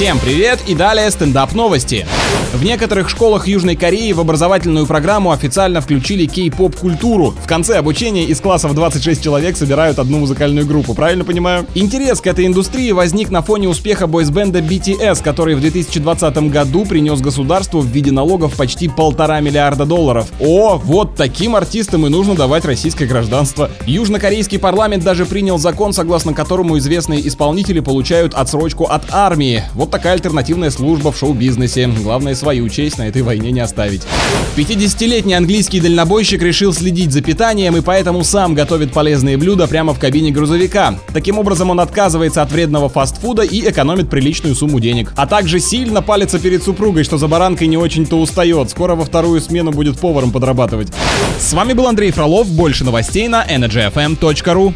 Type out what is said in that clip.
Всем привет и далее стендап новости. В некоторых школах Южной Кореи в образовательную программу официально включили кей-поп культуру. В конце обучения из классов 26 человек собирают одну музыкальную группу, правильно понимаю? Интерес к этой индустрии возник на фоне успеха бойсбенда BTS, который в 2020 году принес государству в виде налогов почти полтора миллиарда долларов. О, вот таким артистам и нужно давать российское гражданство. Южнокорейский парламент даже принял закон, согласно которому известные исполнители получают отсрочку от армии. Вот такая альтернативная служба в шоу-бизнесе. Главное свою честь на этой войне не оставить. 50-летний английский дальнобойщик решил следить за питанием и поэтому сам готовит полезные блюда прямо в кабине грузовика. Таким образом он отказывается от вредного фастфуда и экономит приличную сумму денег. А также сильно палится перед супругой, что за баранкой не очень-то устает. Скоро во вторую смену будет поваром подрабатывать. С вами был Андрей Фролов. Больше новостей на energyfm.ru.